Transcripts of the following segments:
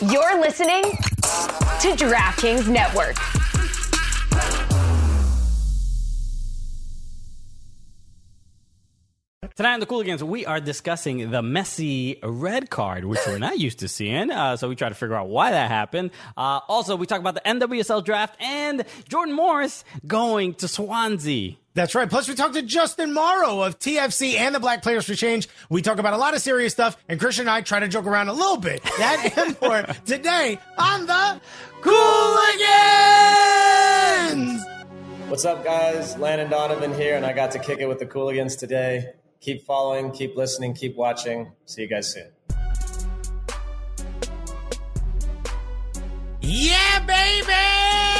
You're listening to DraftKings Network. Tonight on the Cooligans, we are discussing the Messi red card, which we're not used to seeing. Uh, so we try to figure out why that happened. Uh, also, we talk about the NWSL draft and Jordan Morris going to Swansea. That's right. Plus, we talked to Justin Morrow of TFC and the Black Players for Change. We talk about a lot of serious stuff, and Christian and I try to joke around a little bit. That and more today on the Cooligans. What's up, guys? Landon Donovan here, and I got to kick it with the Cooligans today. Keep following, keep listening, keep watching. See you guys soon. Yeah, baby!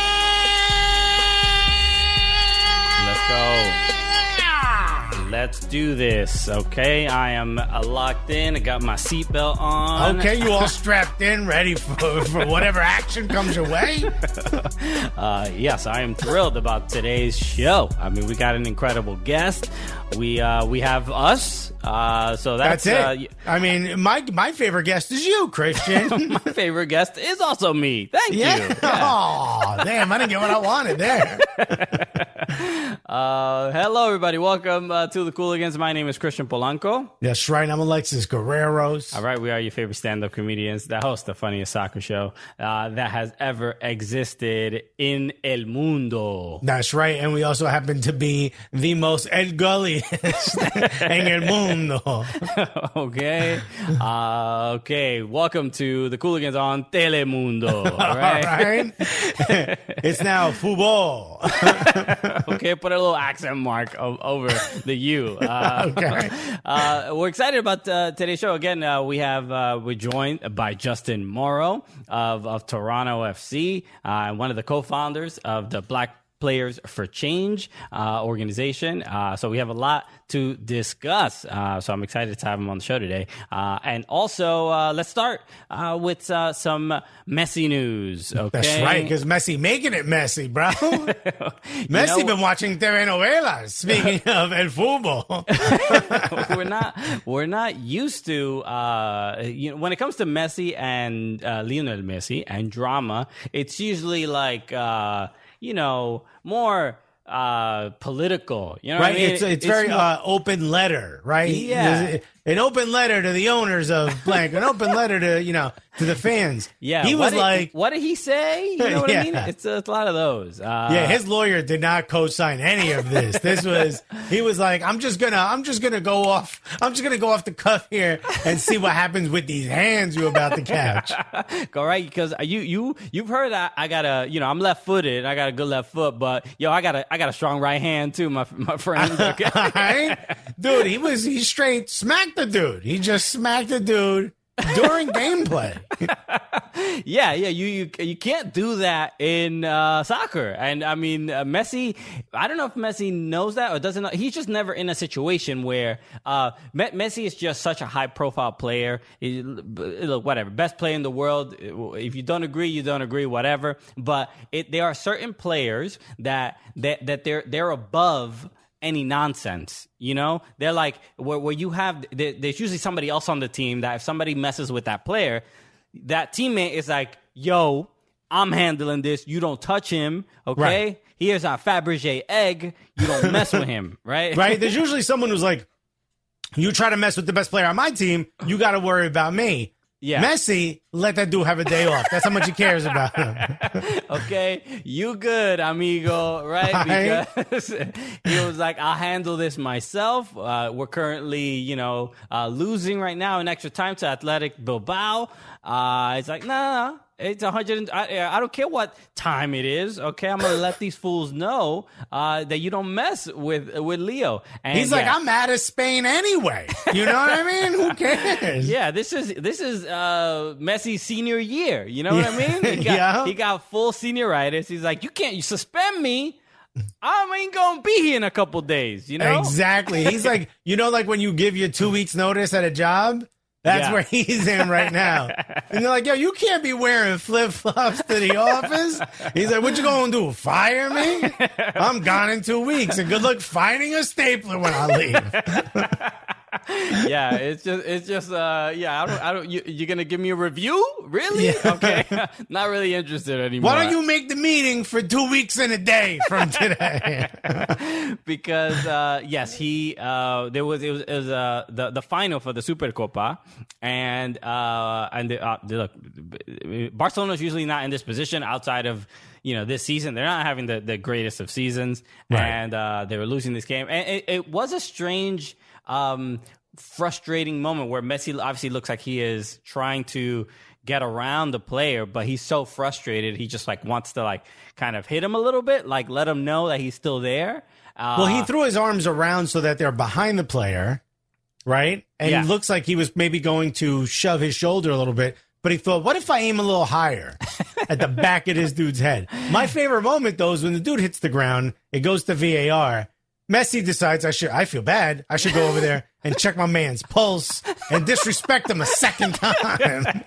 Go. Let's do this, okay? I am uh, locked in. I got my seatbelt on. Okay, you all strapped in, ready for, for whatever action comes your way? Uh, yes, I am thrilled about today's show. I mean, we got an incredible guest. We uh, we have us. Uh, so that's, That's it. Uh, I mean, my my favorite guest is you, Christian. my favorite guest is also me. Thank yeah. you. Oh, damn! I didn't get what I wanted there. Uh, hello, everybody. Welcome uh, to the Cooligans. My name is Christian Polanco. That's right. I'm Alexis Guerreros. All right, we are your favorite stand-up comedians that host the funniest soccer show uh, that has ever existed in el mundo. That's right. And we also happen to be the most El Gulliest en el mundo. okay, uh, okay. Welcome to the Cooligans on Telemundo. All All right. right. it's now football. okay, put a little accent mark over the U. Uh, Okay. uh, we're excited about uh, today's show. Again, uh, we have uh, we're joined by Justin Morrow of of Toronto FC, uh, one of the co-founders of the Black Players for Change uh, organization. Uh, so we have a lot to discuss. Uh, so I'm excited to have him on the show today. Uh, and also, uh, let's start uh, with uh, some messy news. Okay, That's right. Because Messi making it messy, bro. Messi know- been watching telenovelas. Speaking of el fútbol. we're not we're not used to uh you know when it comes to Messi and uh, Lionel Messi and drama it's usually like uh you know more uh political you know what right? I mean? It's it's, very more- uh, open letter, right? Yeah. An open letter to the owners of blank, an open letter to you know to the fans. yeah he was did- like, what did he say you know what I mean Yeah. it's, it's a lot of those uh yeah, his lawyer did not co-sign any of this. This was he was like, I'm just gonna, I'm just gonna go off, I'm just gonna go off the cuff here and see what happens with these hands you about to catch. all right because you you you've heard I, I got a you know I'm left footed I got a good left foot but yo I got a I got a strong right hand too my my friend okay right? Dude, he was he straight smacked the dude. He just smacked the dude during gameplay. Yeah, yeah, you you you can't do that in uh, soccer, and I mean uh, Messi. I don't know if Messi knows that or doesn't know. He's just never in a situation where uh, Messi is just such a high profile player. He- look, whatever, best player in the world. If you don't agree, you don't agree, whatever. But it, there are certain players that that that they're they're above any nonsense. You know, they're like where, where you have there, there's usually somebody else on the team that if somebody messes with that player, that teammate is like, "Yo, I'm handling this. You don't touch him, okay? Right. Here's our Fabergé egg. You don't mess with him, right? right? There's usually someone who's like, you try to mess with the best player on my team, you got to worry about me. Yeah. Messi, let that dude have a day off. That's how much he cares about him. okay, you good, amigo, right? Because he was like, I'll handle this myself. Uh, we're currently, you know, uh, losing right now in extra time to Athletic Bilbao. Uh, it's like, nah, nah, it's a hundred. and- I, I don't care what time it is. Okay, I'm gonna let these fools know uh, that you don't mess with with Leo. And He's like. I'm out of Spain anyway. You know what I mean? Who cares? Yeah, this is this is uh Messi's senior year. You know what I mean? He got, Yeah. he got full senioritis. He's like, you can't you suspend me. I ain't gonna be here in a couple days. You know? Exactly. He's like, you know, like when you give your two weeks notice at a job. That's Yeah. where he's in right now. And they're like, yo, you can't be wearing flip flops to the office. He's like, what you gonna do? Fire me? I'm gone in two weeks. And good luck finding a stapler when I leave. yeah, it's just it's just uh yeah, I don't I don't you you gonna give me a review? Really? Yeah. Okay. Not really interested anymore. Why don't you make the meeting for two weeks and a day from today? because uh yes, he uh there was it was, it was uh the the final for the Supercopa and uh and the, uh, look Barcelona's usually not in this position outside of you know this season they're not having the, the greatest of seasons Right. and uh they were losing this game and it, it was a strange um frustrating moment where Messi obviously looks like he is trying to get around the player but he's so frustrated he just like wants to like kind of hit him a little bit like let him know that he's still there uh, well, he threw his arms around so that they're behind the player, right? And Yeah. it looks like he was maybe going to shove his shoulder a little bit, but he thought, what if I aim a little higher at the back of this dude's head? My favorite moment, though, is when the dude hits the ground, it goes to VAR. Messi decides I should, I feel bad. I should go over there and check my man's pulse and disrespect him a second time.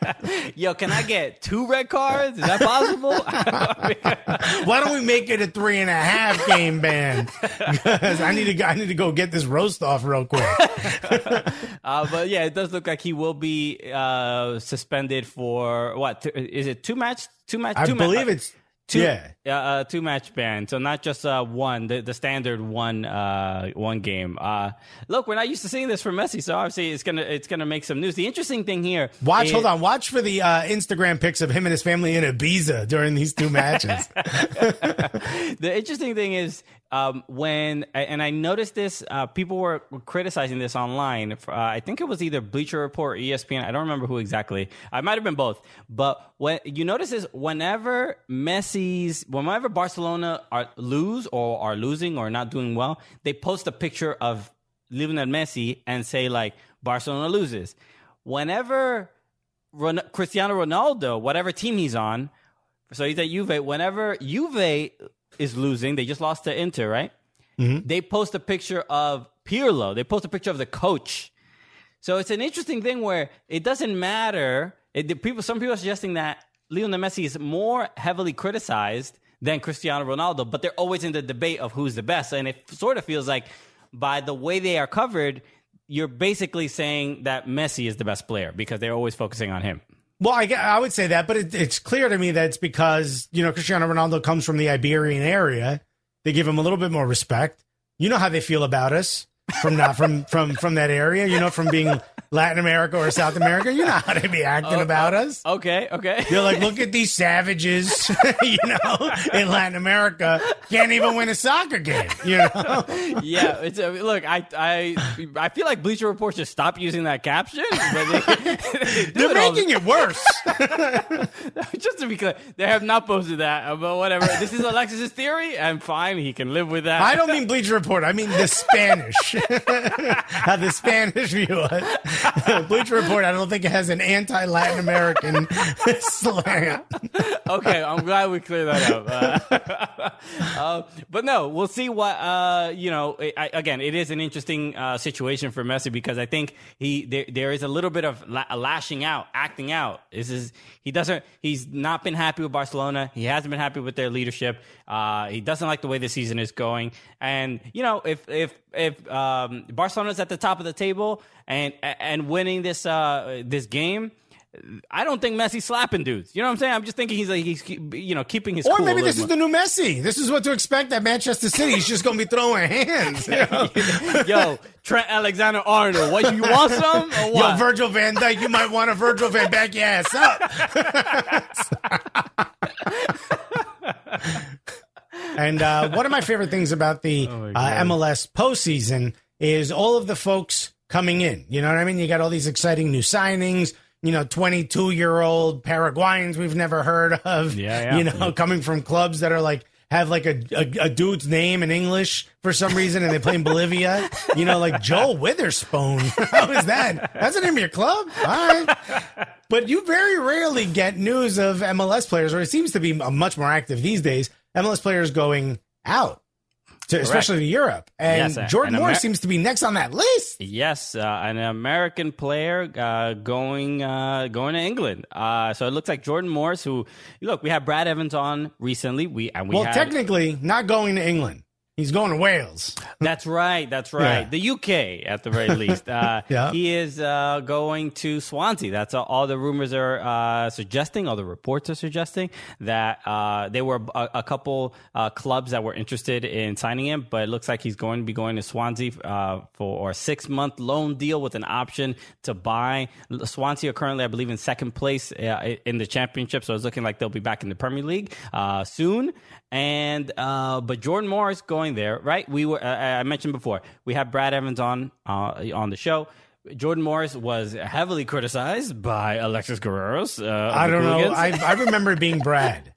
Yo, can I get two red cards? Is that possible? Why don't we make it a three and a half game ban? Because I need to, I need to go get this roast off real quick. uh, but yeah, it does look like he will be uh, suspended for what? Th- Is it two match? Two match? I two ma- believe it's two, yeah. uh, uh, two match ban. So not just uh, one, the, the standard one, uh, one game. Uh, look, we're not used to seeing this from Messi, so obviously it's gonna it's gonna make some news. The interesting thing here, Watch, is- hold on. Watch for the uh, Instagram pics of him and his family in Ibiza during these two matches. the interesting thing is um, when and I noticed this, uh, people were, criticizing this online. Uh, I think it was either Bleacher Report or ESPN. I don't remember who exactly. I might have been both. But when you notice is whenever Messi's, whenever Barcelona are lose or are losing or not doing well, they post a picture of Lionel Messi and say like Barcelona loses. Whenever Ron- Cristiano Ronaldo, whatever team he's on, so he's at Juve. Whenever Juve is losing, they just lost to Inter, right? Mm-hmm. They post a picture of Pirlo. They post a picture of the coach. So it's an interesting thing where it doesn't matter. It, the people, some people are suggesting that Lionel Messi is more heavily criticized than Cristiano Ronaldo, but they're always in the debate of who's the best. And it sort of feels like by the way they are covered, you're basically saying that Messi is the best player because they're always focusing on him. Well, I, I would say that, but it, it's clear to me that it's because, you know, Cristiano Ronaldo comes from the Iberian area. They give him a little bit more respect. You know how they feel about us from not from from from that area, you know, from being Latin America or South America. You know how they be acting oh, about oh, us. Okay, okay. They're like, look at these savages, you know, in Latin America, can't even win a soccer game, you know? yeah, it's a, look. I I I feel like Bleacher Report should stop using that caption. They, they They're it all making it worse. just to be clear, they have not posted that. Uh, but whatever. This is Alexis's theory. I'm fine. He can live with that. I don't mean Bleacher Report. I mean the Spanish. How the Spanish view it. Bleacher Report, I don't think it has an anti Latin American slant. okay, I'm glad we cleared that up. Uh, uh, but no, we'll see what uh, you know. I, again, it is an interesting uh, situation for Messi because I think he there, there is a little bit of la- lashing out, acting out. This is he doesn't. He's not been happy with Barcelona. He hasn't been happy with their leadership. Uh, he doesn't like the way the season is going. And you know, if if if um, Barcelona's at the top of the table and and winning this uh, this game. I don't think Messi's slapping dudes. You know what I'm saying? I'm just thinking he's like he's you know keeping his Or cool maybe this is the new Messi. This is what to expect at Manchester City. He's just going to be throwing hands. You know? Yo, Trent Alexander Arnold. What you want some or Yo. Virgil van Dijk, you might want a Virgil van back your ass up. and uh, one of my favorite things about the uh, MLS postseason is all of the folks coming in. You know what I mean? You got all these exciting new signings. You know, 22 year old Paraguayans we've never heard of. Yeah, yeah. You know, coming from clubs that are like, have like a, a, a dude's name in English for some reason and they play in Bolivia. You know, like Joel Witherspoon. How is that? That's the name of your club? All right. But you very rarely get news of MLS players, or it seems to be much more active these days. MLS players going out, to, especially to Europe. And Yes, uh, Jordan Moore Amer- seems to be next on that list. Yes, uh, an American player uh, going uh, going to England. Uh, so it looks like Jordan Morris, who look, we had Brad Evans on recently. We and we Well, had, technically, not going to England. He's going to Wales. That's right. That's right. Yeah. The UK, at the very least. Uh, Yeah. He is uh, going to Swansea. That's all, all the rumors are uh, suggesting. All the reports are suggesting that uh, there were a, a couple uh, clubs that were interested in signing him, but it looks like he's going to be going to Swansea uh, for a six month loan deal with an option to buy. Swansea are currently, I believe, in second place uh, in the championship, so it's looking like they'll be back in the Premier League uh, soon. And uh, but Jordan Morris going there, right? We were uh, I mentioned before we had Brad Evans on uh, on the show. Jordan Morris was heavily criticized by Alexis Guerrero's. Uh, I don't know. I, I remember being Brad.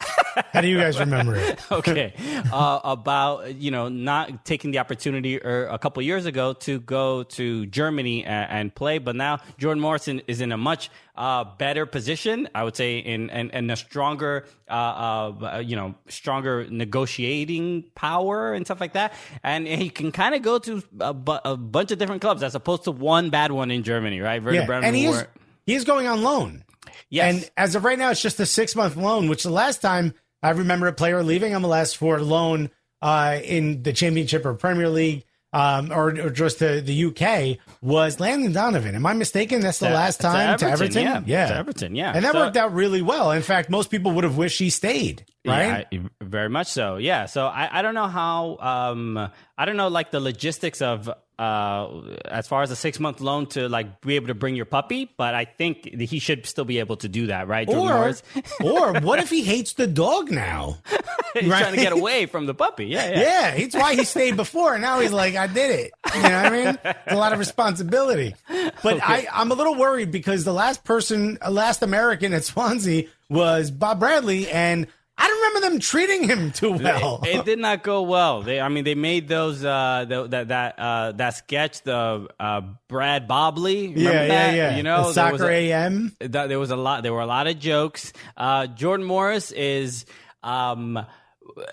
How do you guys remember it? okay uh, about you know not taking the opportunity or a couple years ago to go to Germany and, and play, but now Jordan Morrison is in a much uh, better position. I would say in in, in a stronger uh, uh, you know stronger negotiating power and stuff like that, and he can kind of go to a, bu- a bunch of different clubs as opposed to one bad one in Germany, right? Werder Yeah, Bremen and he is were- he is going on loan. Yes. And as of right now, it's just a six month loan, which the last time I remember a player leaving MLS for loan uh, in the Championship or Premier League um, or, or just the, the UK was Landon Donovan. Am I mistaken? That's the To- last to time to Everton, Everton? yeah. To Everton, yeah. And that So- worked out really well. In fact, most people would have wished he stayed, right? Yeah, very much so. Yeah. So I, I don't know how um I don't know like the logistics of uh as far as a six month loan to like be able to bring your puppy, but I think he should still be able to do that, right? Or, or what if he hates the dog now? he's right. trying to get away from the puppy. Yeah, yeah. Yeah, it's why he stayed before. And now he's like, I did it. You know what I mean? It's a lot of responsibility. But I, I'm a little worried because the last person, uh, last American at Swansea was Bob Bradley. And I don't remember them treating him too well. It, it did not go well. They, I mean, they made those uh, the, that that uh, that sketch, the uh, Brad Bobley. Remember yeah, yeah, that? yeah. You know, the soccer AM. that there was a lot there were a lot of jokes uh jordan morris is um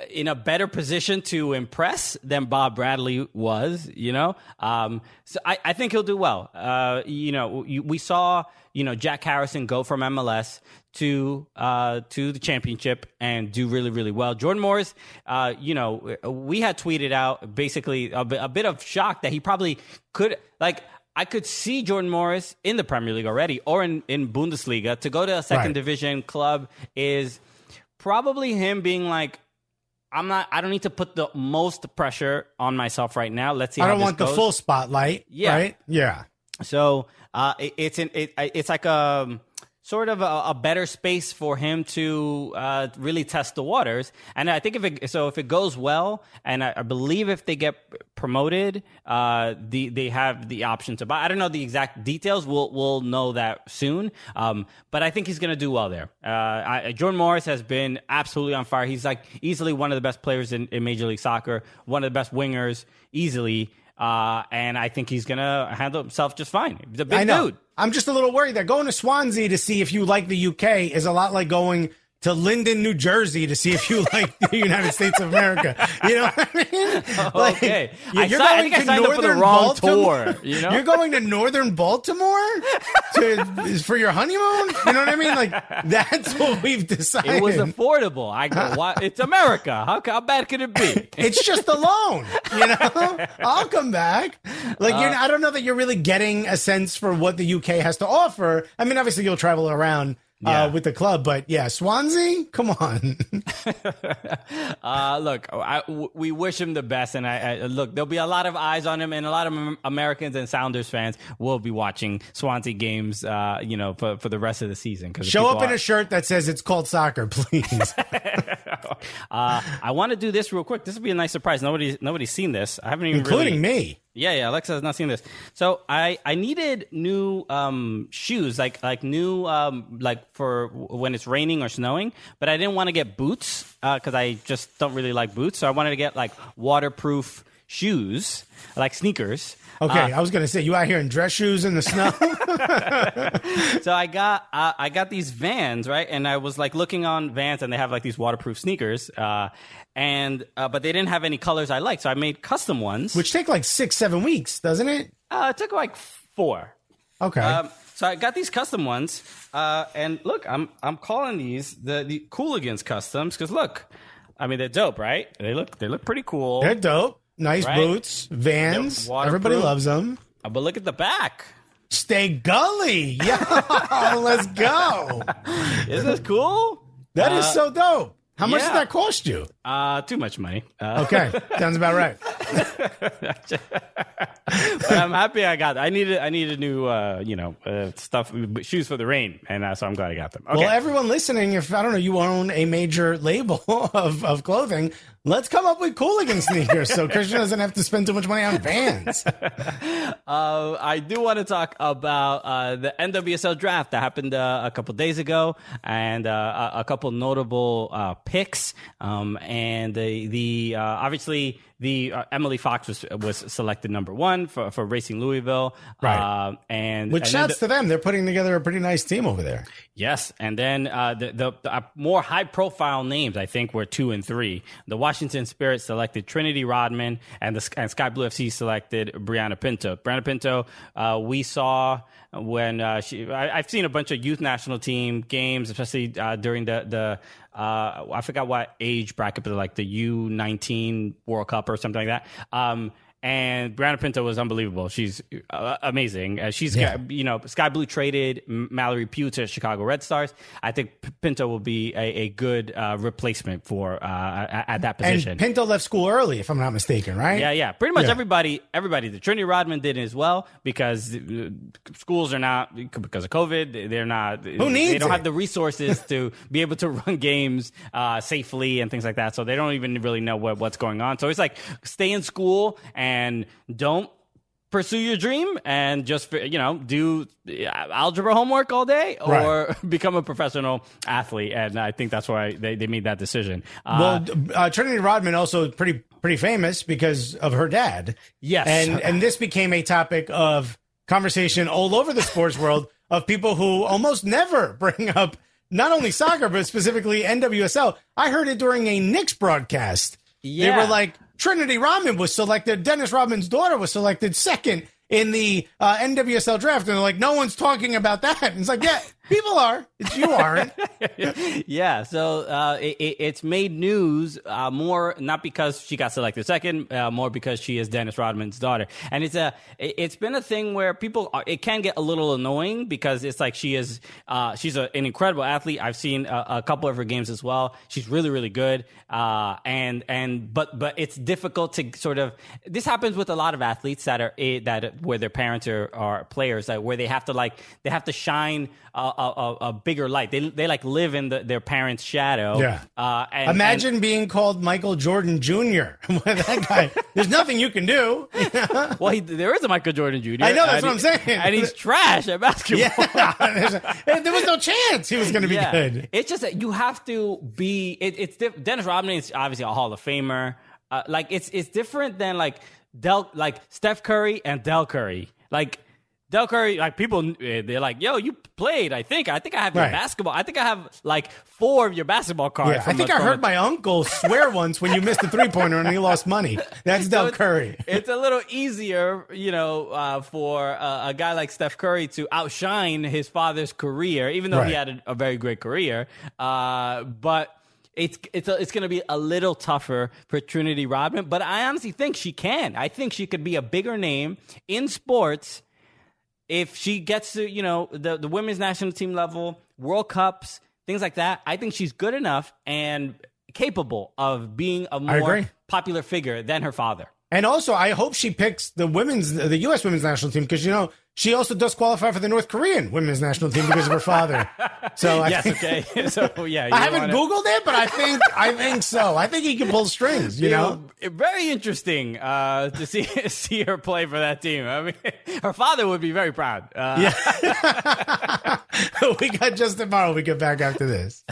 in a better position to impress than Bob Bradley was, you know. Um, so I, I think he'll do well. Uh, you know, you, we saw, you know, Jack Harrison go from MLS to uh, to the championship and do really, really well. Jordan Morris, uh, you know, we had tweeted out basically a, bit- of shock that he probably could like. I could see Jordan Morris in the Premier League already or in, in Bundesliga. To go to a second Right. division club is probably him being like, I'm not. I don't need to put the most pressure on myself right now. Let's see. I don't want the full spotlight. Yeah. Right? Yeah. So uh, it, it's an, it, it's like a sort of a, a better space for him to uh, really test the waters. And I think if it so if it goes well, and I, I believe if they get promoted, uh, the they have the option to buy. I don't know the exact details. We'll we'll know that soon. Um, but I think he's going to do well there. Uh, I, Jordan Morris has been absolutely on fire. He's like easily one of the best players in, in Major League Soccer, one of the best wingers, easily. Uh, and I think he's gonna handle himself just fine. He's a big dude. I'm just a little worried that going to Swansea to see if you like the UK is a lot like going to Linden, New Jersey to see if you like the United States of America. You know what I mean? Like, Okay. you- I si- think I for the wrong tour, you know? You're going to northern Baltimore to for your honeymoon? You know what I mean? Like that's what we've decided. It was affordable. I go, why, it's America. How, how bad could it be? It's just a loan, you know. I'll come back. Like Uh, I don't know that you're really getting a sense for what the UK has to offer. I mean, obviously you'll travel around Yeah. uh, with the club, but yeah, Swansea, come on. Uh, look, I, w- we wish him the best, and I, I look. There'll be a lot of eyes on him, and a lot of Americans and Sounders fans will be watching Swansea games. Uh, you know, for, for the rest of the season. Show up in are- a shirt that says it's called soccer, please. Uh, I want to do this real quick. This will be a nice surprise. Nobody, nobody's seen this. I haven't even including really, me. Yeah, yeah. Alexa has not seen this. So I I needed new um shoes, like like new um like for when it's raining or snowing. But I didn't want to get boots because I just don't really like boots. So I wanted to get like waterproof shoes, like sneakers. Okay, I was gonna say you out here in dress shoes in the snow. so I got uh, I got these Vans right, and I was like looking on Vans, and they have like these waterproof sneakers, uh, and uh, but they didn't have any colors I liked, so I made custom ones. which take like six, seven weeks, doesn't it? uh, it took like four. Okay. Um, so I got these custom ones, uh, and look, I'm I'm calling these the the Cooligans customs because look, I mean, they're dope, right? They look they look pretty cool. They're dope. Nice Right. boots, Vans. Everybody loves them. Uh, but look at the back. Stay gully. Yeah, let's go. Isn't this cool? That is so dope. How much yeah. did that cost you? Uh, too much money. Uh, Okay, sounds about right. But I'm happy I got. I needed. I needed new, uh, you know, uh, stuff, shoes for the rain, and uh, so I'm glad I got them. Okay. Well, everyone listening, if I don't know, you own a major label of, of clothing, let's come up with Cooligan sneakers so Christian doesn't have to spend too much money on Vans. Uh, I do want to talk about uh, the NWSL draft that happened uh, a couple days ago, and uh, a, a couple notable uh, picks. Um, and the the uh, obviously the uh, Emily Fox was was selected number one for, for Racing Louisville, Right. Uh, and Which and shouts to them. They're putting together a pretty nice team over there. Yes, and then uh, the, the, the uh, more high-profile names, I think, were two and three. The Washington Spirit selected Trinity Rodman, and the and Sky Blue FC selected Brianna Pinto. Brianna Pinto, uh, we saw when uh, she. I, I've seen a bunch of youth national team games, especially uh, during the the. Uh, I forgot what age bracket, but like the U nineteen World Cup or something like that. Um, and Brianna Pinto was unbelievable. She's uh, amazing. Uh, she's Yeah. got, you know, Sky Blue traded Mallory Pugh to Chicago Red Stars. I think Pinto will be a, a good uh, replacement for uh, at, at that position. And Pinto left school early, if I'm not mistaken, right? yeah, yeah. Pretty much Yeah. everybody, everybody. The Trinity Rodman did as well because uh, schools are not because of COVID. They're not. Who needs They don't it? have the resources to be able to run games uh, safely and things like that. So they don't even really know what, what's going on. So it's like stay in school and don't pursue your dream and just you know do uh, algebra homework all day or become a professional athlete and i think that's why they, they made that decision uh, Well, uh, Trinity Rodman also pretty pretty famous because of her dad. Yes. and and this became a topic of conversation all over the sports world of people who almost never bring up not only soccer but specifically NWSL. I heard it during a Knicks broadcast. They were like Trinity Rodman was selected. Dennis Rodman's daughter was selected second in the uh, NWSL draft, and they're like, no one's talking about that. And it's like, yeah, people are. It's you aren't. yeah, so uh, it, it, it's made news uh, more not because she got selected second, uh, more because she is Dennis Rodman's daughter, and it's a it, it's been a thing where people are, it can get a little annoying because it's like she is uh, she's a, an incredible athlete. I've seen a, a couple of her games as well. She's really really good, uh, and and but but it's difficult to sort of this happens with a lot of athletes that are eh, that where their parents are, are players where they have to like they have to shine a, a, a- a bigger light. They they like live in the, their parents' shadow. Yeah. Uh, and, Imagine being called Michael Jordan Jr. that guy. There's nothing you can do. well, he, there is a Michael Jordan Jr. I know, that's what I'm saying. and he's trash at basketball. Yeah, a- there was no chance he was going to be Yeah. good. It's just that you have to be. It, it's diff- Dennis Rodman is obviously a Hall of Famer. Uh, like it's it's different than like Del like Steph Curry and Del Curry. Like Del Curry, like people eh, they're like, "Yo, you played." I think I think I have your Right. basketball. I think I have like four of your basketball cards. Yeah, I think I heard my uncle swear once when you missed a three pointer and he lost money. That's So Del it's- Curry. It's a little easier, you know, uh, for uh, a guy like Steph Curry to outshine his father's career, even though he had a, a very great career. Uh, but it's it's a, it's going to be a little tougher for Trinity Rodman. But I honestly think she can. I think she could be a bigger name in sports if she gets to you know the the women's national team level, World Cups, things like that. I think she's good enough and capable of being a more popular figure than her father. And also, I hope she picks the women's, the U.S. women's national team because you know she also does qualify for the North Korean women's national team because of her father. So I yes, think, okay. so yeah, you I haven't wanna- googled it, but I think I think so. I think he can pull strings. You know, very interesting uh, to see see her play for that team. I mean, her father would be very proud. Uh, we got just tomorrow. We get back after this.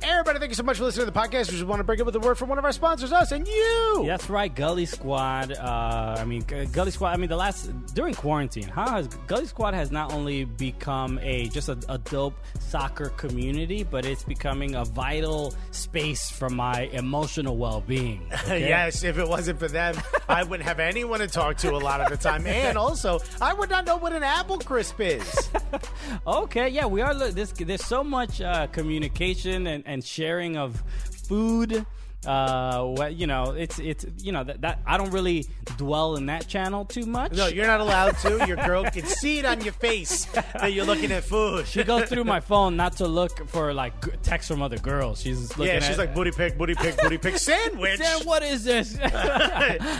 Everybody, thank you so much for listening to the podcast. We just want to break it with a word from one of our sponsors, us and you. That's right, Gully Squad. Uh, I mean, Gully Squad. I mean, the last during quarantine, how has Gully Squad has not only become a just a, a dope soccer community, but it's becoming a vital space for my emotional well-being. okay? Yes, if it wasn't for them, I wouldn't have anyone to talk to a lot of the time. And also, I would not know what an apple crisp is. Okay, yeah, we are. This, there's so much uh, communication and, and sharing of food uh what you know it's it's you know that, that i don't really dwell in that channel too much No, you're not allowed to. Your girl can see it on your face that you're looking at food. she goes through my phone not to look for like g- texts from other girls she's looking Yeah, she's at, like booty pick, booty pick, booty pick sandwich. Sam, what is this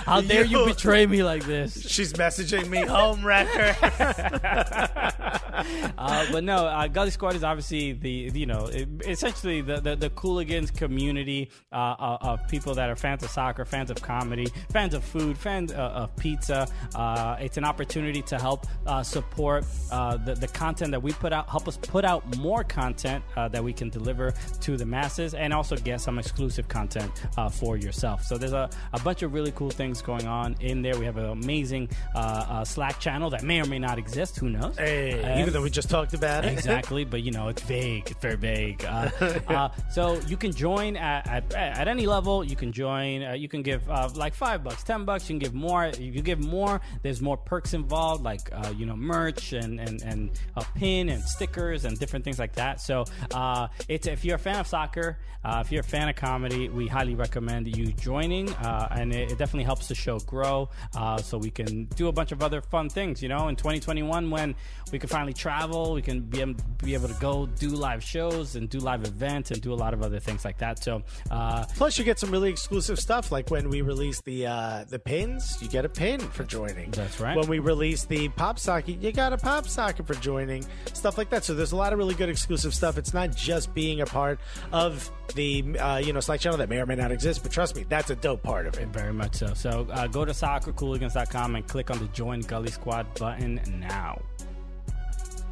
how dare you You- betray me like this She's messaging me home wrecker. uh, but no, uh, Gully Squad is obviously the you know it, essentially the the, the Cooligans community uh, uh, of people that are fans of soccer, fans of comedy, fans of food, fans uh, of pizza. Uh, it's an opportunity to help uh, support uh, the the content that we put out, help us put out more content uh, that we can deliver to the masses, and also get some exclusive content uh, for yourself. So there's a, a bunch of really cool things going on in there. We have an amazing uh, uh, Slack channel that may or may not exist. Who knows? Hey, even though we just talked about it. exactly but you know it's vague. It's very vague. Uh, uh, so you can join at, at, at any level. You can join uh, you can give uh, like five bucks ten bucks. You can give more. If you give more there's more perks involved like uh, you know merch and and, and a pin and stickers and different things like that. So uh, it's if you're a fan of soccer uh, if you're a fan of comedy we highly recommend you joining uh, and it, it definitely helps the show grow uh, so we can do a bunch of other fun things you know in 2021 when we can finally travel we can be, able- be able to go do live shows and do live events and do a lot of other things like that so uh, Plus, you get some really exclusive stuff, like when we release the uh, the pins, you get a pin for joining. That's right. When we release the pop socket, you got a pop socket for joining. Stuff like that. So there's a lot of really good exclusive stuff. It's not just being a part of the uh, you know Slack channel that may or may not exist, but trust me, that's a dope part of it. very much so so uh, go to soccercooligans.com and click on the join gully squad button now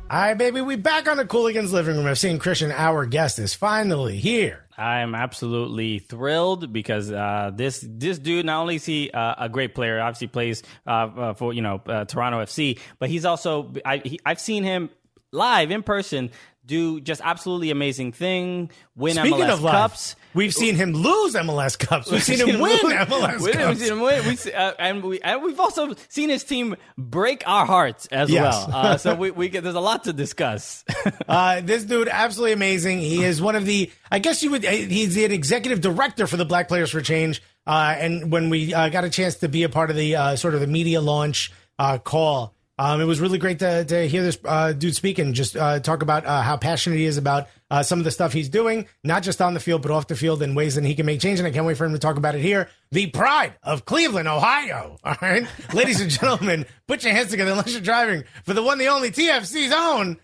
All right, baby, we back on the Cooligans living room. I've seen Christian, our guest, is finally here. I am absolutely thrilled because uh, this this dude not only is he uh, a great player, obviously plays uh, uh, for you know uh, Toronto FC, but he's also I, he, I've seen him live in person do just absolutely amazing thing, win Speaking MLS cups. We've seen him lose MLS cups. We've seen him win MLS We- cups. We've seen him win. We, uh, and we and we've also seen his team break our hearts as Yes. well. Uh, so we, we get, there's a lot to discuss. Uh, this dude, absolutely amazing. He is one of the, I guess you would, he's an executive director for the Black Players for Change. Uh, and when we uh, got a chance to be a part of the uh, sort of the media launch uh, call, um, it was really great to, to hear this uh, dude speak and just uh, talk about uh, how passionate he is about uh, some of the stuff he's doing, not just on the field, but off the field in ways that he can make change. And I can't wait for him to talk about it here. The pride of Cleveland, Ohio. All right. Ladies and gentlemen, put your hands together unless you're driving for the one, the only TFC's own.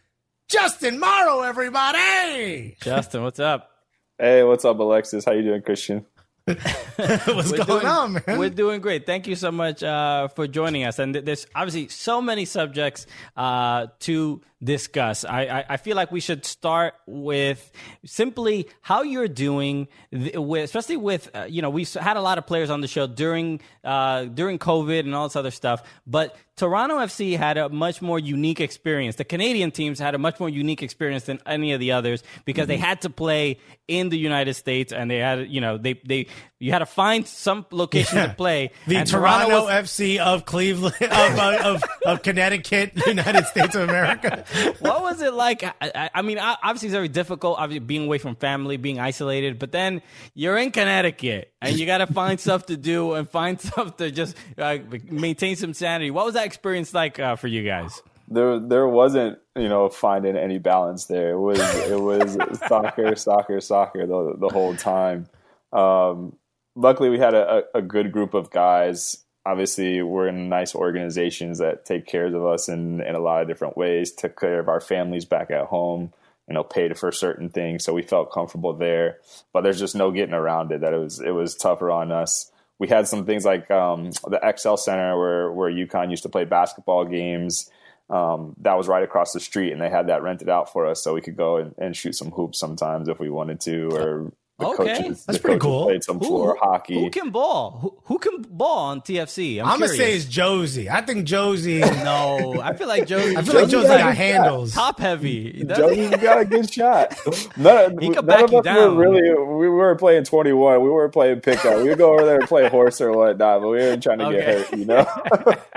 Justin Morrow, everybody. Justin, what's up? Hey, what's up, Alexis? How you doing, Christian? What's We're going doing- on, man? We're doing great. Thank you so much uh, for joining us. And th- there's obviously so many subjects uh, to discuss. I, I, I feel like we should start with simply how you're doing, th- with, especially with uh, you know we've had a lot of players on the show during uh, during COVID and all this other stuff, but. Toronto FC had a much more unique experience. The Canadian teams had a much more unique experience than any of the others because Mm-hmm. they had to play in the United States and they had, you know, they they you had to find some location to play. the and Toronto, was- FC of Cleveland, of, uh, of, of Connecticut, United States of America. what was it like? I, I, I mean, I- obviously it's very difficult, obviously being away from family, being isolated. But then you're in Connecticut, and you got to find stuff to do and find stuff to just uh, maintain some sanity. What was that experience like uh, for you guys? There, there wasn't, you know, finding any balance there. It was, it was soccer, soccer, soccer the the whole time. Um, luckily, we had a, a good group of guys. Obviously, we're in nice organizations that take care of us in in a lot of different ways. Took care of our families back at home. You know, paid for certain things, so we felt comfortable there. But there's just no getting around it. That it was it was tougher on us. We had some things like um, the XL Center where where UConn used to play basketball games. Um, that was right across the street, and they had that rented out for us, so we could go and, and shoot some hoops sometimes if we wanted to, or the Okay. coaches, That's the pretty coaches cool. Played some floor hockey. Who can ball? Who, who can ball on TFC? I'm, I'm gonna say curious. it's Jozy. I think Jozy. no. I feel like Joe. I feel like Jozy got got a handles. top heavy. Doesn't Jozy's got a good shot. None, He could back of you us down. were really. We weren't playing twenty one. We weren't playing pickup. We would go over there and play horse or whatnot, but we weren't trying to Okay. get hurt, you know.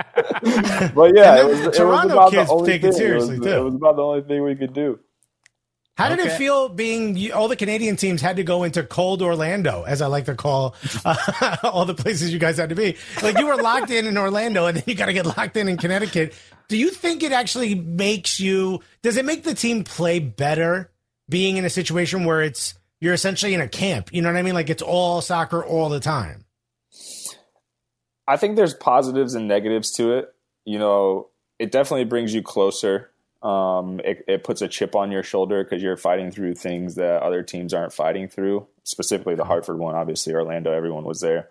but yeah, it was, the it was about kids the only take it thing. seriously, it was, too. It was about the only thing we could do. How did it feel being all the Canadian teams had to go into cold Orlando, as I like to call uh, all the places you guys had to be? Like you were locked in in Orlando, and then you got to get locked in in Connecticut. Do you think it actually makes you? Does it make the team play better being in a situation where it's you're essentially in a camp? You know what I mean? Like it's all soccer all the time. I think there's positives and negatives to it. You know, it definitely brings you closer. Um, it, it puts a chip on your shoulder because you're fighting through things that other teams aren't fighting through. Specifically, the Hartford one, obviously Orlando, everyone was there.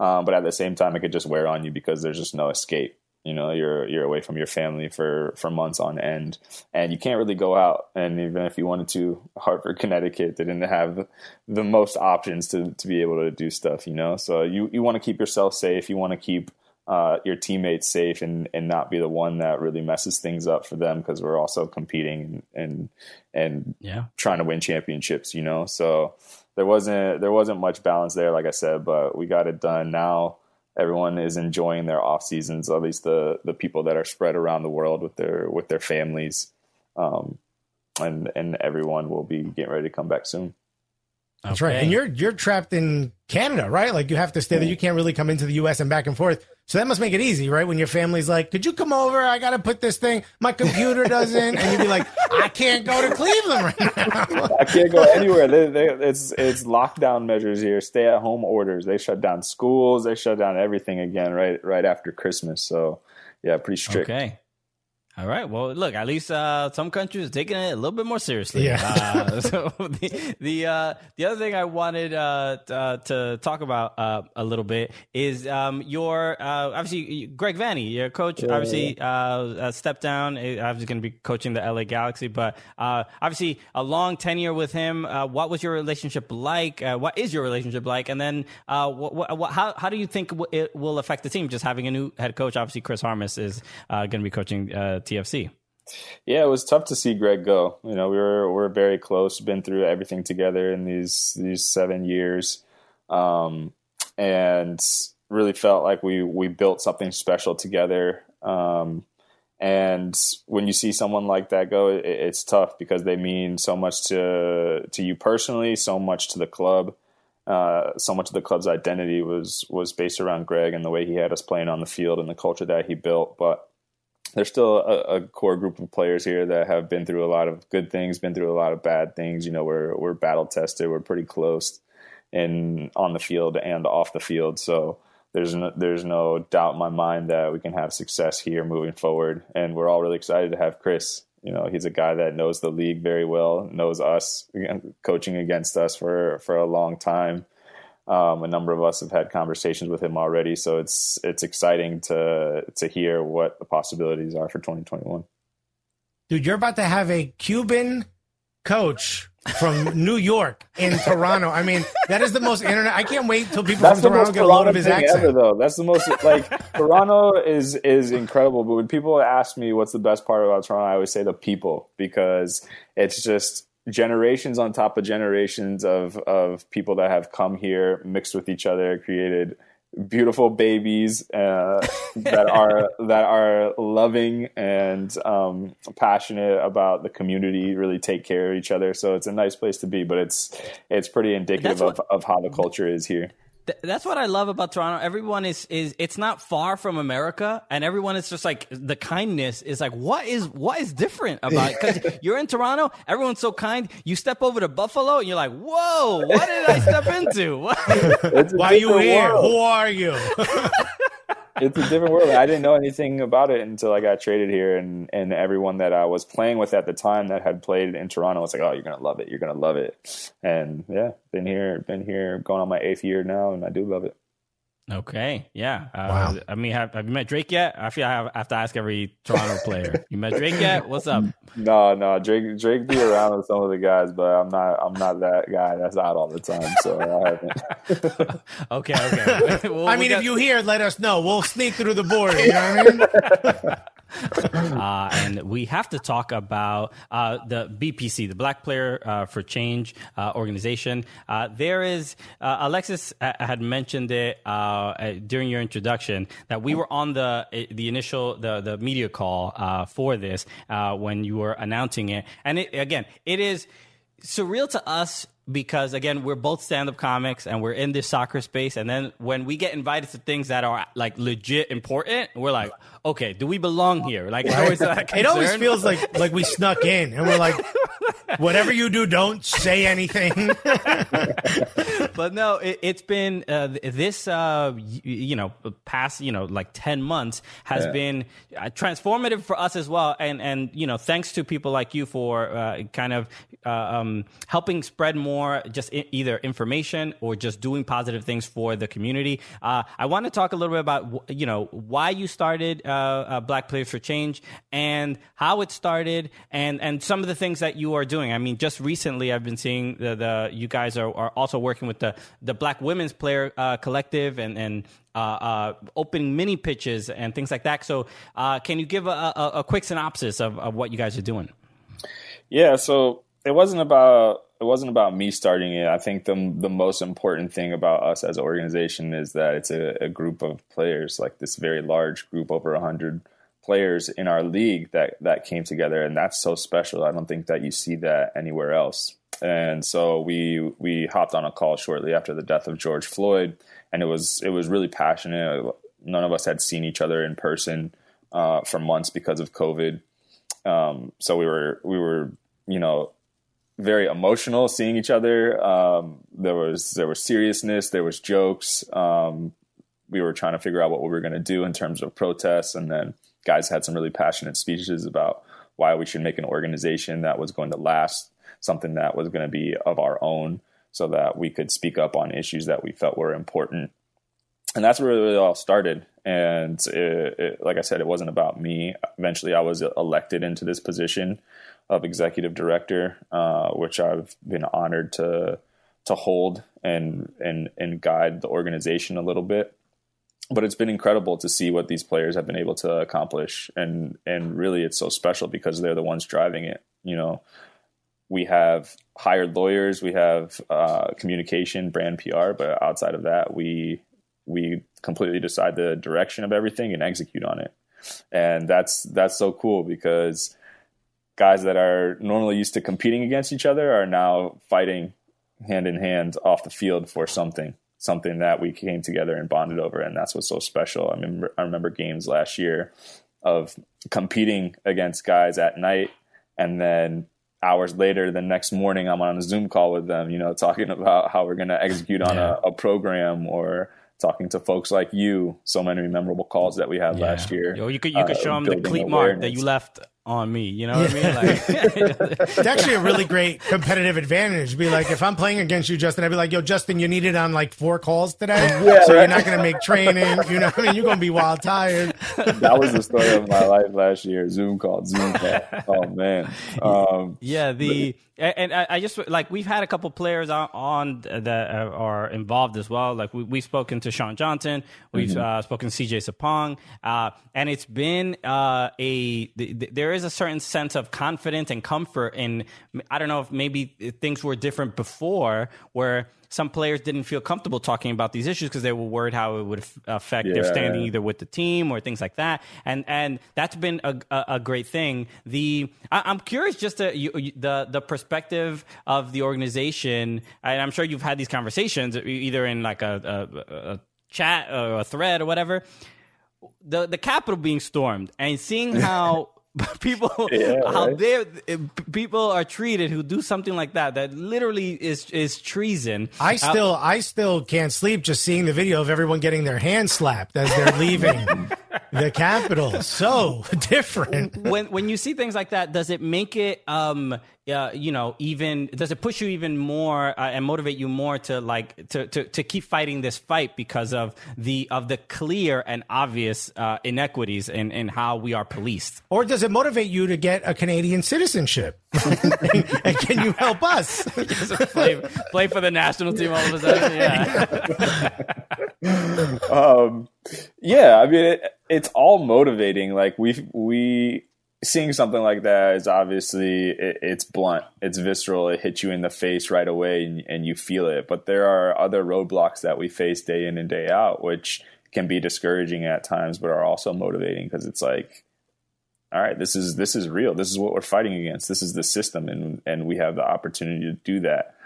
Um, but at the same time, it could just wear on you because there's just no escape. You know, you're you're away from your family for for months on end, and you can't really go out. And even if you wanted to, Hartford, Connecticut didn't have the most options to to be able to do stuff. You know, so you you want to keep yourself safe. You want to keep uh, your teammates safe and and not be the one that really messes things up for them because we're also competing and and and Yeah. trying to win championships, you know. So there wasn't there wasn't much balance there, like I said, but we got it done. Now everyone is enjoying their off seasons, at least the the people that are spread around the world with their with their families, um, and and everyone will be getting ready to come back soon. That's right. And you're you're trapped in Canada, right? Like you have to stay there. You can't really come into the US and back and forth. So that must make it easy, right? When your family's like, "Could you come over? I got to put this thing. My computer doesn't." And you'd be like, "I can't go to Cleveland right now." I can't go anywhere. They, they, it's it's lockdown measures here, stay at home orders. They shut down schools. They shut down everything again right right after Christmas. So yeah, pretty strict. Okay. All right. Well, look. At least uh, some countries are taking it a little bit more seriously. Yeah. Uh, so the the uh, the other thing I wanted uh, uh, to talk about uh, a little bit is um, your uh, obviously Greg Vanney, your coach, obviously uh, uh, stepped down. Uh, Obviously, going to be coaching the LA Galaxy, but uh, obviously a long tenure with him. Uh, what was your relationship like? Uh, what is your relationship like? And then, uh, what, what, what, how how do you think it will affect the team? Just having a new head coach. Obviously, Chris Armas is uh, going to be coaching uh, TFC. Yeah, it was tough to see Greg go. You know, we were we're very close, been through everything together in these these seven years, um, and really felt like we we built something special together. Um, and when you see someone like that go, it, it's tough because they mean so much to to you personally, so much to the club. Uh, so much of the club's identity was was based around Greg and the way he had us playing on the field and the culture that he built. But there's still a, a core group of players here that have been through a lot of good things, been through a lot of bad things. You know, we're we're battle tested, we're pretty close, in on the field and off the field. So there's no, there's no doubt in my mind that we can have success here moving forward, and we're all really excited to have Chris. You know, he's a guy that knows the league very well, knows us, coaching against us for for a long time. Um, a number of us have had conversations with him already, so it's it's exciting to to hear what the possibilities are for 2021. Dude, you're about to have a Cuban coach from New York in Toronto. I mean, that is the most internet. I can't wait till people That's from Toronto get a load of his accent. ever, though. That's the most like Toronto is is incredible. But when people ask me what's the best part about Toronto, I always say the people because it's just generations on top of generations of of people that have come here, mixed with each other, created beautiful babies uh, that are that are loving and um, passionate about the community. Really take care of each other. So it's a nice place to be. But it's it's pretty indicative That's of, of how the culture is here. Th- That's what I love about Toronto. Everyone is is it's not far from America, and everyone is just like the kindness is like what is what is different about it? Because you're in Toronto, everyone's so kind. You step over to Buffalo, and you're like, whoa, what did I step into? What? It's a Why are you here? world. Who are you? It's a different world. I didn't know anything about it until I got traded here, and and everyone that I was playing with at the time that had played in Toronto was like, "Oh, you're gonna love it. You're gonna love it." And yeah, been here, been here, going on my eighth year now, and I do love it. Okay, yeah. Uh, Wow. I mean, have, have you met Drake yet? I feel I have, I have to ask every Toronto player. You met Drake yet? What's up? No, no, Drake, Drake be around with some of the guys, but I'm not, I'm not that guy that's out all the time, so I haven't. Okay, okay. Well, I mean, got- if you hear, let us know. We'll sneak through the border. You know what I mean? uh, and we have to talk about uh, the BPC, the Black Player uh, for Change uh, organization. Uh, there is uh, Alexis had mentioned it during your introduction that we were on the the initial the the media call for this when you were announcing it, and it, again, it is surreal to us because again we're both stand-up comics and we're in this soccer space and then when we get invited to things that are like legit important we're like okay do we belong here? Like always that It always feels like like we snuck in and we're like, whatever you do, don't say anything. but no, it, it's been uh, this uh, y- you know past you know like ten months has Yeah. been uh, transformative for us as well, and and you know thanks to people like you for uh, kind of uh, um, helping spread more just I- either information or just doing positive things for the community. Uh, I want to talk a little bit about you know why you started uh, uh, Black Players for Change and how it started, and and some of the things that you are doing. I mean, just recently I've been seeing the, the you guys are, are also working with the the Black Women's Player uh, Collective and and. Uh, uh, opening mini pitches and things like that. So, uh, can you give a, a, a quick synopsis of, of what you guys are doing? Yeah, so it wasn't about it wasn't about me starting it. I think the the most important thing about us as an organization is that it's a, a group of players, like this very large group, over hundred players in our league that that came together, and that's so special. I don't think that you see that anywhere else. And so we we hopped on a call shortly after the death of George Floyd, and it was it was really passionate. None of us had seen each other in person uh, for months because of COVID. Um, so we were we were you know very emotional seeing each other. Um, there was there was seriousness, there was jokes. Um, we were trying to figure out what we were going to do in terms of protests, and then guys had some really passionate speeches about why we should make an organization that was going to last, something that was going to be of our own, so that we could speak up on issues that we felt were important. And that's where it really all started. And it, it, like I said, it wasn't about me. Eventually, I was elected into this position of executive director, uh, which I've been honored to to hold and and and guide the organization a little bit. But it's been incredible to see what these players have been able to accomplish, and and really, it's so special because they're the ones driving it. You know, we have hired lawyers, we have uh, communication, brand PR, but outside of that, we we completely decide the direction of everything and execute on it, and that's that's so cool because guys that are normally used to competing against each other are now fighting hand in hand off the field for something something that we came together and bonded over and that's what's so special. I remember i remember games last year of competing against guys at night and then hours later the next morning i'm on a zoom call with them you know talking about how we're going to execute on Yeah. a, a program or talking to folks like you. So many memorable calls that we had last year Yo, you could you could uh, show them the cleat mark that you left on me. You know what I mean? Like, It's actually a really great competitive advantage. Be like, if I'm playing against you, Justin, I'd be like, yo, Justin, you needed on like four calls today. so you're not going to make training. You know what I mean? You're going to be wild tired. that was the story of my life last year. Zoom call, Zoom call. Oh man. Um, Yeah, the and I, I just like we've had a couple players on, on that are involved as well. Like we, we've spoken to Sean Johnson, we've uh, spoken to CJ Sapong, uh, and it's been uh, a th- th- there is a certain sense of confidence and comfort in. I don't know if maybe things were different before, where some players didn't feel comfortable talking about these issues because they were worried how it would affect their standing either with the team or things like that. And and that's been a, a, a great thing. The I, I'm curious just to, you, the the perspective of the organization. And I'm sure you've had these conversations either in like a, a, a chat or a thread or whatever. The the Capitol being stormed and seeing how. People, Yeah, how right. they people are treated who do something like that that literally is is treason. I Uh, still, I still can't sleep just seeing the video of everyone getting their hands slapped as they're leaving the Capitol. So different. when when you see things like that, does it make it um uh, you know even does it push you even more uh, and motivate you more to like to, to to keep fighting this fight because of the of the clear and obvious uh, inequities in in how we are policed? Or does it motivate you to get a Canadian citizenship? and can you help us? play, play for the national team all of a sudden. Yeah. um, yeah, I mean, it, it's all motivating. Like we we seeing something like that is obviously it, it's blunt, it's visceral, it hits you in the face right away, and, and you feel it. But there are other roadblocks that we face day in and day out, which can be discouraging at times, but are also motivating because it's like. all right, this is this is real. This is what we're fighting against. This is the system, and and we have the opportunity to do that.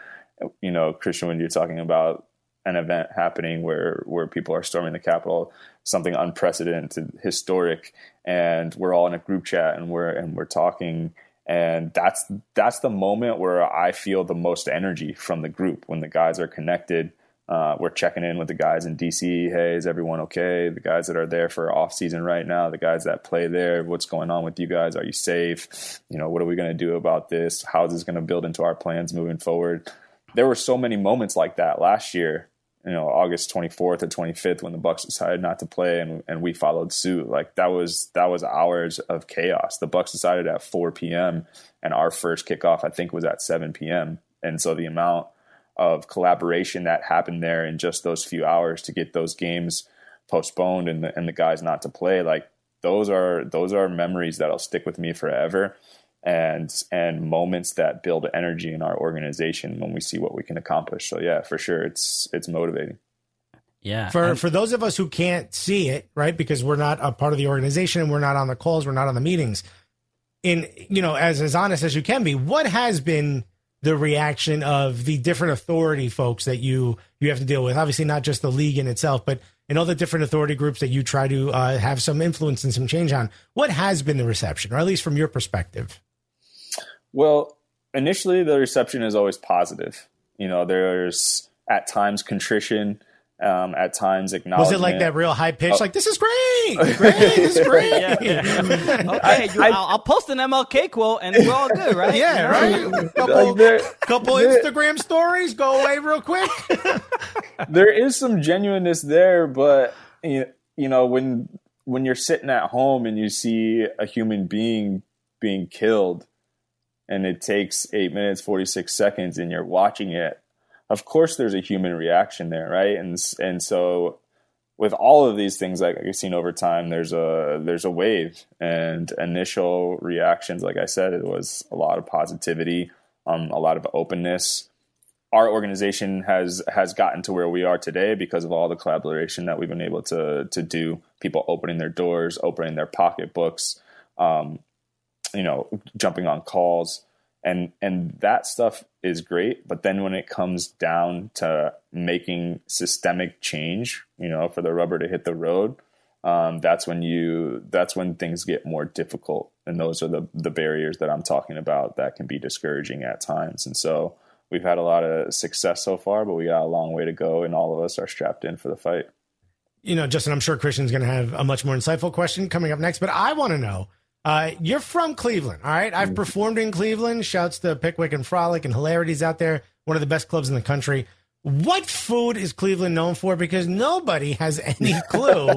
You know, Christian, when you're talking about an event happening where where people are storming the Capitol, something unprecedented, historic, and we're all in a group chat and we're and we're talking, and that's that's the moment where I feel the most energy from the group when the guys are connected uh, we're checking in with the guys in DC. Hey, is everyone okay? The guys that are there for off season right now, the guys that play there, what's going on with you guys? Are you safe? You know, what are we going to do about this? How is this going to build into our plans moving forward? There were so many moments like that last year. You know, August 24th or 25th when the Bucks decided not to play and, and we followed suit. Like that was that was hours of chaos. The Bucks decided at 4 p.m. and our first kickoff I think was at 7 p.m. And so the amount of collaboration that happened there in just those few hours to get those games postponed and the, and the guys not to play like those are those are memories that'll stick with me forever and and moments that build energy in our organization when we see what we can accomplish so yeah for sure it's it's motivating yeah for for those of us who can't see it right because we're not a part of the organization and we're not on the calls we're not on the meetings in you know as as honest as you can be what has been the reaction of the different authority folks that you you have to deal with. Obviously, not just the league in itself, but in all the different authority groups that you try to uh, have some influence and some change on. What has been the reception, or at least from your perspective? Well, initially the reception is always positive. You know, there's at times contrition um, at times acknowledgement. Was it like that real high pitch? Oh. Like this is great, great, this is great. yeah, yeah. okay, I, I, will post an MLK quote and we're all good, right? Yeah, right. Couple, like couple Instagram stories go away real quick. there is some genuineness there, but you know when when you're sitting at home and you see a human being being killed, and it takes eight minutes forty six seconds, and you're watching it of course there's a human reaction there, right? And and so with all of these things like I've seen over time, there's a there's a wave and initial reactions. Like I said, it was a lot of positivity, um, a lot of openness. Our organization has has gotten to where we are today because of all the collaboration that we've been able to to do. People opening their doors, opening their pocketbooks, um, you know, jumping on calls. And and that stuff is great. But then when it comes down to making systemic change you know for the rubber to hit the road um, that's when you that's when things get more difficult. And those are the the barriers that i'm talking about that can be discouraging at times. And so we've had a lot of success so far but we got a long way to go and all of us are strapped in for the fight. You know justin i'm sure christian's going to have a much more insightful question coming up next but i want to know uh, you're from Cleveland, all right? I've mm-hmm. performed in Cleveland. Shouts to Pickwick and Frolic and Hilarities out there. One of the best clubs in the country. What food is Cleveland known for? Because nobody has any clue.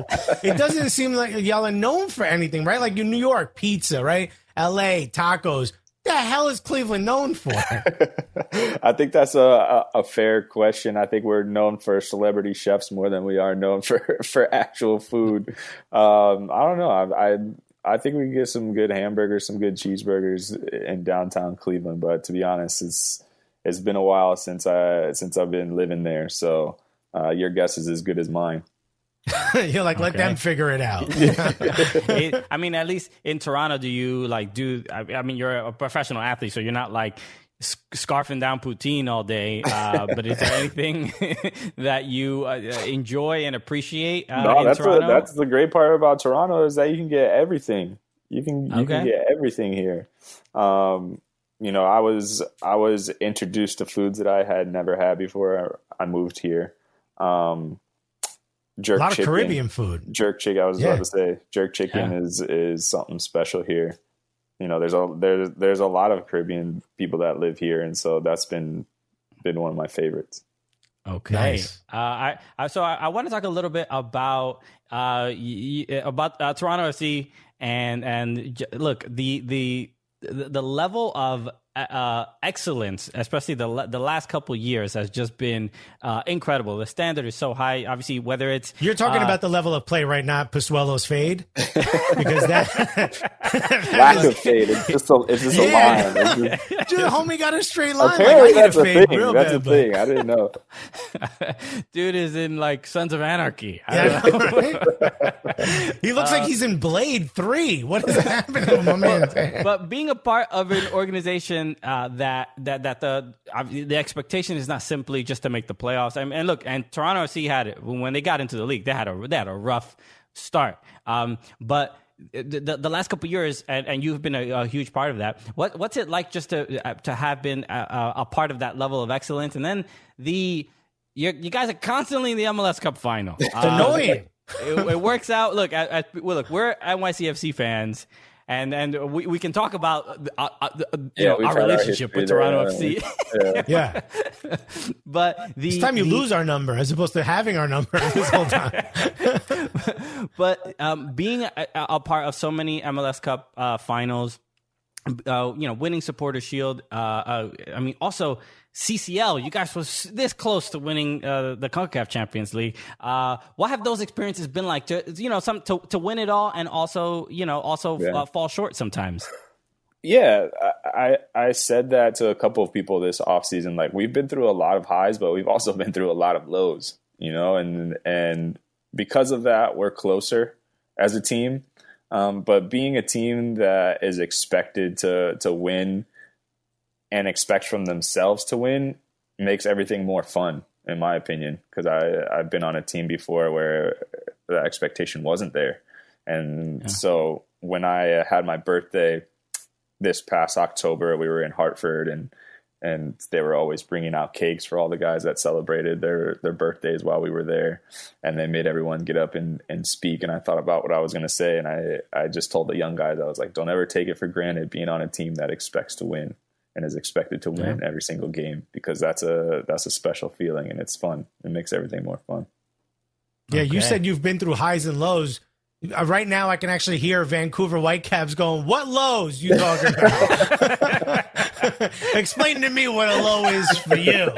it doesn't seem like y'all are known for anything, right? Like in New York, pizza, right? L.A. tacos. The hell is Cleveland known for? I think that's a, a, a, fair question. I think we're known for celebrity chefs more than we are known for, for actual food. Um, I don't know. I, I I think we can get some good hamburgers, some good cheeseburgers in downtown Cleveland. But to be honest, it's it's been a while since I since I've been living there. So uh, your guess is as good as mine. You're like, let okay. them figure it out. it, I mean, at least in Toronto, do you like do? I, I mean, you're a professional athlete, so you're not like scarfing down poutine all day. Uh, but is there anything that you uh, enjoy and appreciate? Uh, no, that's Toronto? A, that's the great part about Toronto is that you can get everything. You can you okay. can get everything here. Um, you know, I was I was introduced to foods that I had never had before I moved here. Um, jerk a lot chicken, of Caribbean food. Jerk chicken. I was yeah. about to say jerk chicken yeah. is is something special here you know, there's a there's there's a lot of Caribbean people that live here, and so that's been been one of my favorites. Okay. Nice. Uh, I, I, so I, I, want to talk a little bit about uh, y- y- about uh, Toronto FC and and j- look the the the level of uh, excellence, especially the the last couple years, has just been uh, incredible. The standard is so high. Obviously, whether it's you're talking uh, about the level of play right now, Pozuelo's fade, because that lack of fade. It's just a, it's just Yeah. a line. It's just- Dude, homie got a straight line. apparently, like, I that's need a a fade thing. real That's bad, a but- thing. I didn't know. dude is in like Sons of Anarchy. I Yeah, don't know. know, right? he looks like he's in Blade Three. What is happening to my man? but being a part of an organization uh, that that that the uh, the expectation is not simply just to make the playoffs. I mean, and look, and Toronto FC had it when they got into the league. They had a they had a rough start, um, but. The, the, last couple of years, and, and you've been a, a huge part of that. What what's it like just to uh, to have been a, a part of that level of excellence, and then the you you guys are constantly in the MLS Cup final. It's Um, annoying. it, it works out. Look, at, at, well, look, we're NYCFC fans, and and we, we can talk about uh, uh, uh, you Yeah, know, our had our relationship with there, Toronto yeah. FC. Yeah, but the it's time you the- lose our number as opposed to having our number this whole time. but um, being a, a part of so many MLS Cup uh, finals, uh, you know, winning Supporter Shield. Uh, uh, I mean, also CCL. You guys was this close to winning uh, the Concacaf Champions League. Uh, what have those experiences been like to you know some to, to win it all and also you know also Yeah. uh, fall short sometimes? Yeah, I I said that to a couple of people this offseason. Like we've been through a lot of highs, but we've also been through a lot of lows, you know, and and because of that, we're closer as a team. Um, but being a team that is expected to to win and expect from themselves to win makes everything more fun, in my opinion. Because I I've been on a team before where the expectation wasn't there, and so when I uh, had my birthday this past October, we were in Hartford and and they were always bringing out cakes for all the guys that celebrated their their birthdays while we were there, and they made everyone get up and and speak. And I thought about what I was going to say, and I I just told the young guys I was like, don't ever take it for granted being on a team that expects to win and is expected to win every single game because that's a that's a special feeling and it's fun. It makes everything more fun. Yeah, you said you've been through highs and lows. Uh, Right now, I can actually hear Vancouver Whitecaps going, "What lows you talking about?" Explain to me what a low is for you.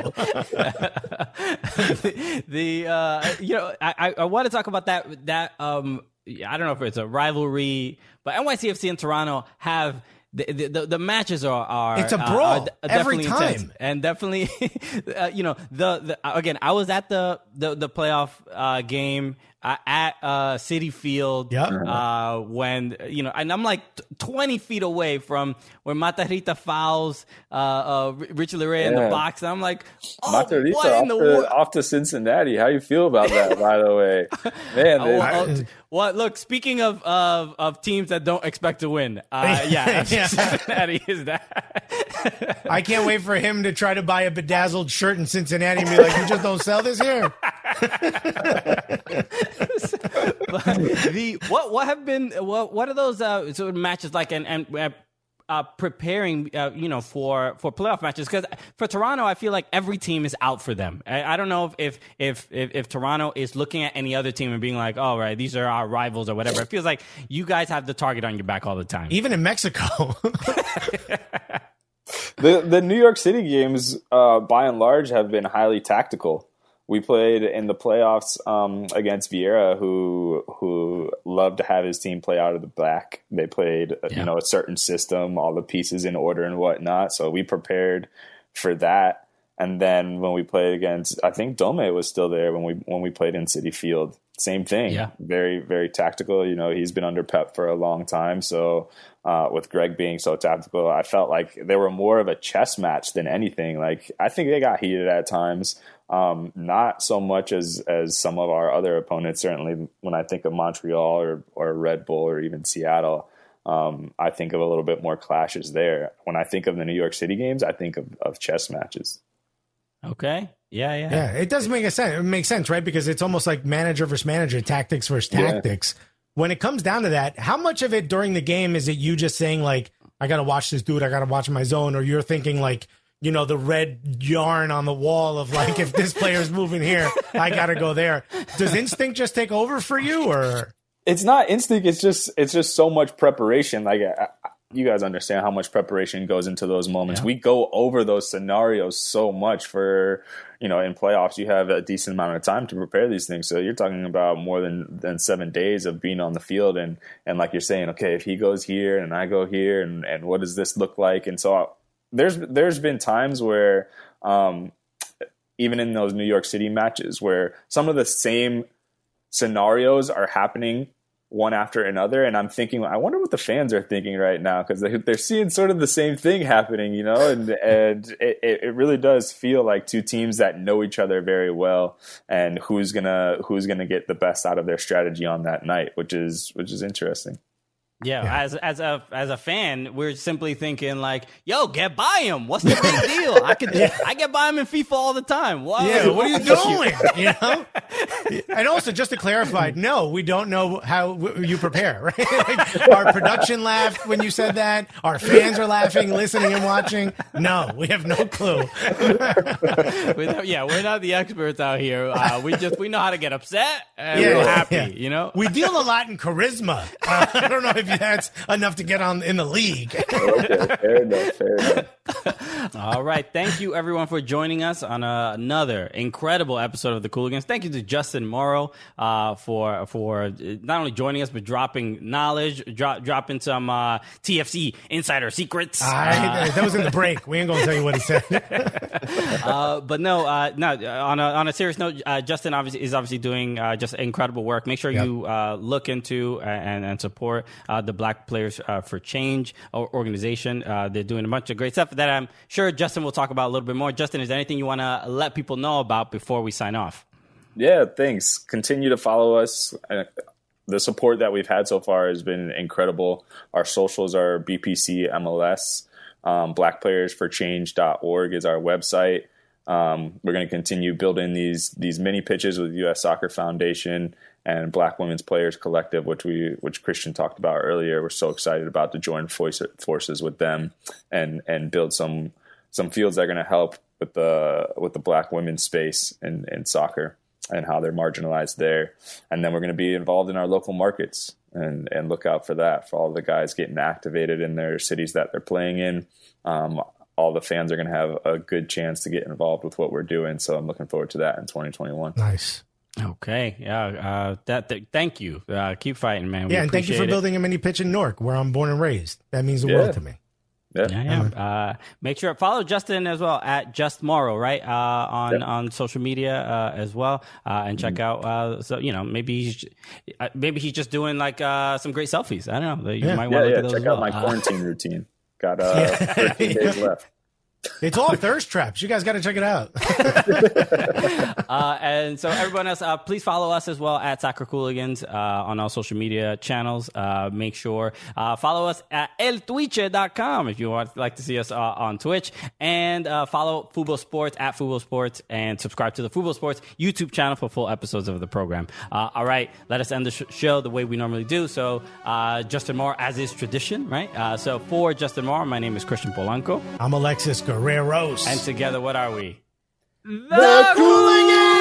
the uh, you know I, I- I want to talk about that that um I don't know if it's a rivalry, but NYCFC and Toronto have. The, the, the, matches are, are It's a brawl are every definitely intense. time. and definitely uh, you know the, the again I was at the the, the playoff uh, game uh, at uh, Citi Field Yep. uh, when you know and I'm like t- 20 feet away from where Matarrita fouls uh, uh, Richie Laryea in the box and I'm like oh, Matarrita what in off, the to, world off to Cincinnati. How you feel about that, by the way? Man, Oh, they- well, oh, well, look. Speaking of, of of teams that don't expect to win, uh, yeah, Yeah. Cincinnati is that. I can't wait for him to try to buy a bedazzled shirt in Cincinnati and be like, "You just don't sell this here." The what what have been what what are those uh, sort of matches like and and. Uh, uh, preparing, uh, you know, for for playoff matches because for Toronto, I feel like every team is out for them. I, I don't know if, if if if Toronto is looking at any other team and being like, "All right, these are our rivals" or whatever. It feels like you guys have the target on your back all the time. Even in Mexico, the the New York City games, uh, by and large, have been highly tactical. We played in the playoffs um, against Vieira, who who loved to have his team play out of the back. They played, uh, Yeah. you know, a certain system, all the pieces in order and whatnot. So we prepared for that. And then when we played against, I think Dome was still there when we when we played in Citi Field. Same thing. Yeah. Very very tactical. You know, he's been under Pep for a long time, so uh, with Greg being so tactical, I felt like they were more of a chess match than anything. Like I think they got heated at times. Um, not so much as as some of our other opponents. Certainly, when I think of Montreal or or Red Bull or even Seattle, um, I think of a little bit more clashes there. When I think of the New York City games, I think of, of chess matches. Okay. Yeah, yeah. yeah, it does make a sense. It makes sense, right? Because it's almost like manager versus manager, tactics versus Yeah. tactics. When it comes down to that, how much of it during the game is it you just saying like, "I got to watch this dude, I got to watch my zone," or you're thinking like, you know, the red yarn on the wall of like, if this player's moving here, I got to go there. Does instinct just take over for you, or It's not instinct. It's just it's just so much preparation. Like I, you guys understand how much preparation goes into those moments. Yeah. We go over those scenarios so much for you know in playoffs. You have a decent amount of time to prepare these things, so you're talking about more than than seven days of being on the field and and like you're saying, okay, if he goes here and I go here, and and what does this look like? And so there's there's been times where. Um, even in those New York City matches, where some of the same scenarios are happening one after another and i'm thinking i wonder what the fans are thinking right now because they're seeing sort of the same thing happening you know and and it, it really does feel like two teams that know each other very well and who's gonna who's gonna get the best out of their strategy on that night which is which is interesting yeah, yeah, as as a as a fan, we're simply thinking like, "Yo, get by him. What's the big deal? I could yeah. I get by him in FIFA all the time. Why, yeah, what are you doing? you know. And also, just to clarify, no, we don't know how you prepare. Right? Like, our production laughed when you said that. Our fans are laughing, listening, and watching. No, we have no clue. yeah, we're not the experts out here. Uh, we just we know how to get upset and yeah, we're happy. You know, we deal a lot in charisma. Uh, I don't know if that's enough to get on in the league. okay, fair enough. Fair enough. All right. Thank you, everyone, for joining us on uh, another incredible episode of the Cooligans. Thank you to Justin Morrow uh, for for not only joining us but dropping knowledge, drop, dropping some uh, TFC insider secrets. I, that was in the break. We ain't gonna tell you what he said. Uh, but no, uh, no. On a on a serious note, uh, Justin obviously is obviously doing just incredible work. Make sure yep. you look into and, and support uh, the Black Players uh, for Change organization. Uh, they're doing a bunch of great stuff that I'm sure Justin will talk about a little bit more. Justin, is there anything you want to let people know about before we sign off? Yeah, thanks. Continue to follow us. The support that we've had so far has been incredible. Our socials are BPC MLS. Um, blackplayersforchange.org is our website. Um, we're going to continue building these these mini pitches with U.S. Soccer Foundation and Black Women's Players Collective, which we which Christian talked about earlier. We're so excited about to join forces with them and and build some some fields that are going to help with the with the Black women's space in, in soccer and how they're marginalized there. And then we're going to be involved in our local markets and and look out for that for all the guys getting activated in their cities that they're playing in. Um, all the fans are going to have a good chance to get involved with what we're doing. So I'm looking forward to that in 2021. Nice. Okay. Yeah. Uh, that. Th- thank you. Uh, keep fighting, man. We yeah, and thank you for it. building a mini pitch in Newark, where I'm born and raised. That means the yeah. world to me. Yeah, yeah. yeah. Uh, make sure follow Justin as well at Just Morrow, right? Uh, on yeah. on social media uh, as well, uh, and check mm-hmm. out. Uh, so you know, maybe he's uh, maybe he's just doing like some great selfies. I don't know. You yeah. might want to check out well. my quarantine routine. Got uh, 13 days left. It's all thirst traps. You guys got to check it out. uh, and so, everyone else, uh, please follow us as well at Soccer Cooligans uh, on all social media channels. Uh, make sure uh, follow us at eltwitche.com if you want like to see us uh, on Twitch, and follow Fubo Sports at Fubo Sports, and subscribe to the Fubo Sports YouTube channel for full episodes of the program. all right, let us end the sh- show the way we normally do. So, Justin Morrow, as is tradition, right? so, for Justin Morrow, my name is Christian Polanco. I'm Alexis. Gar- Guerreros. And together, what are we? The, the Cooligans!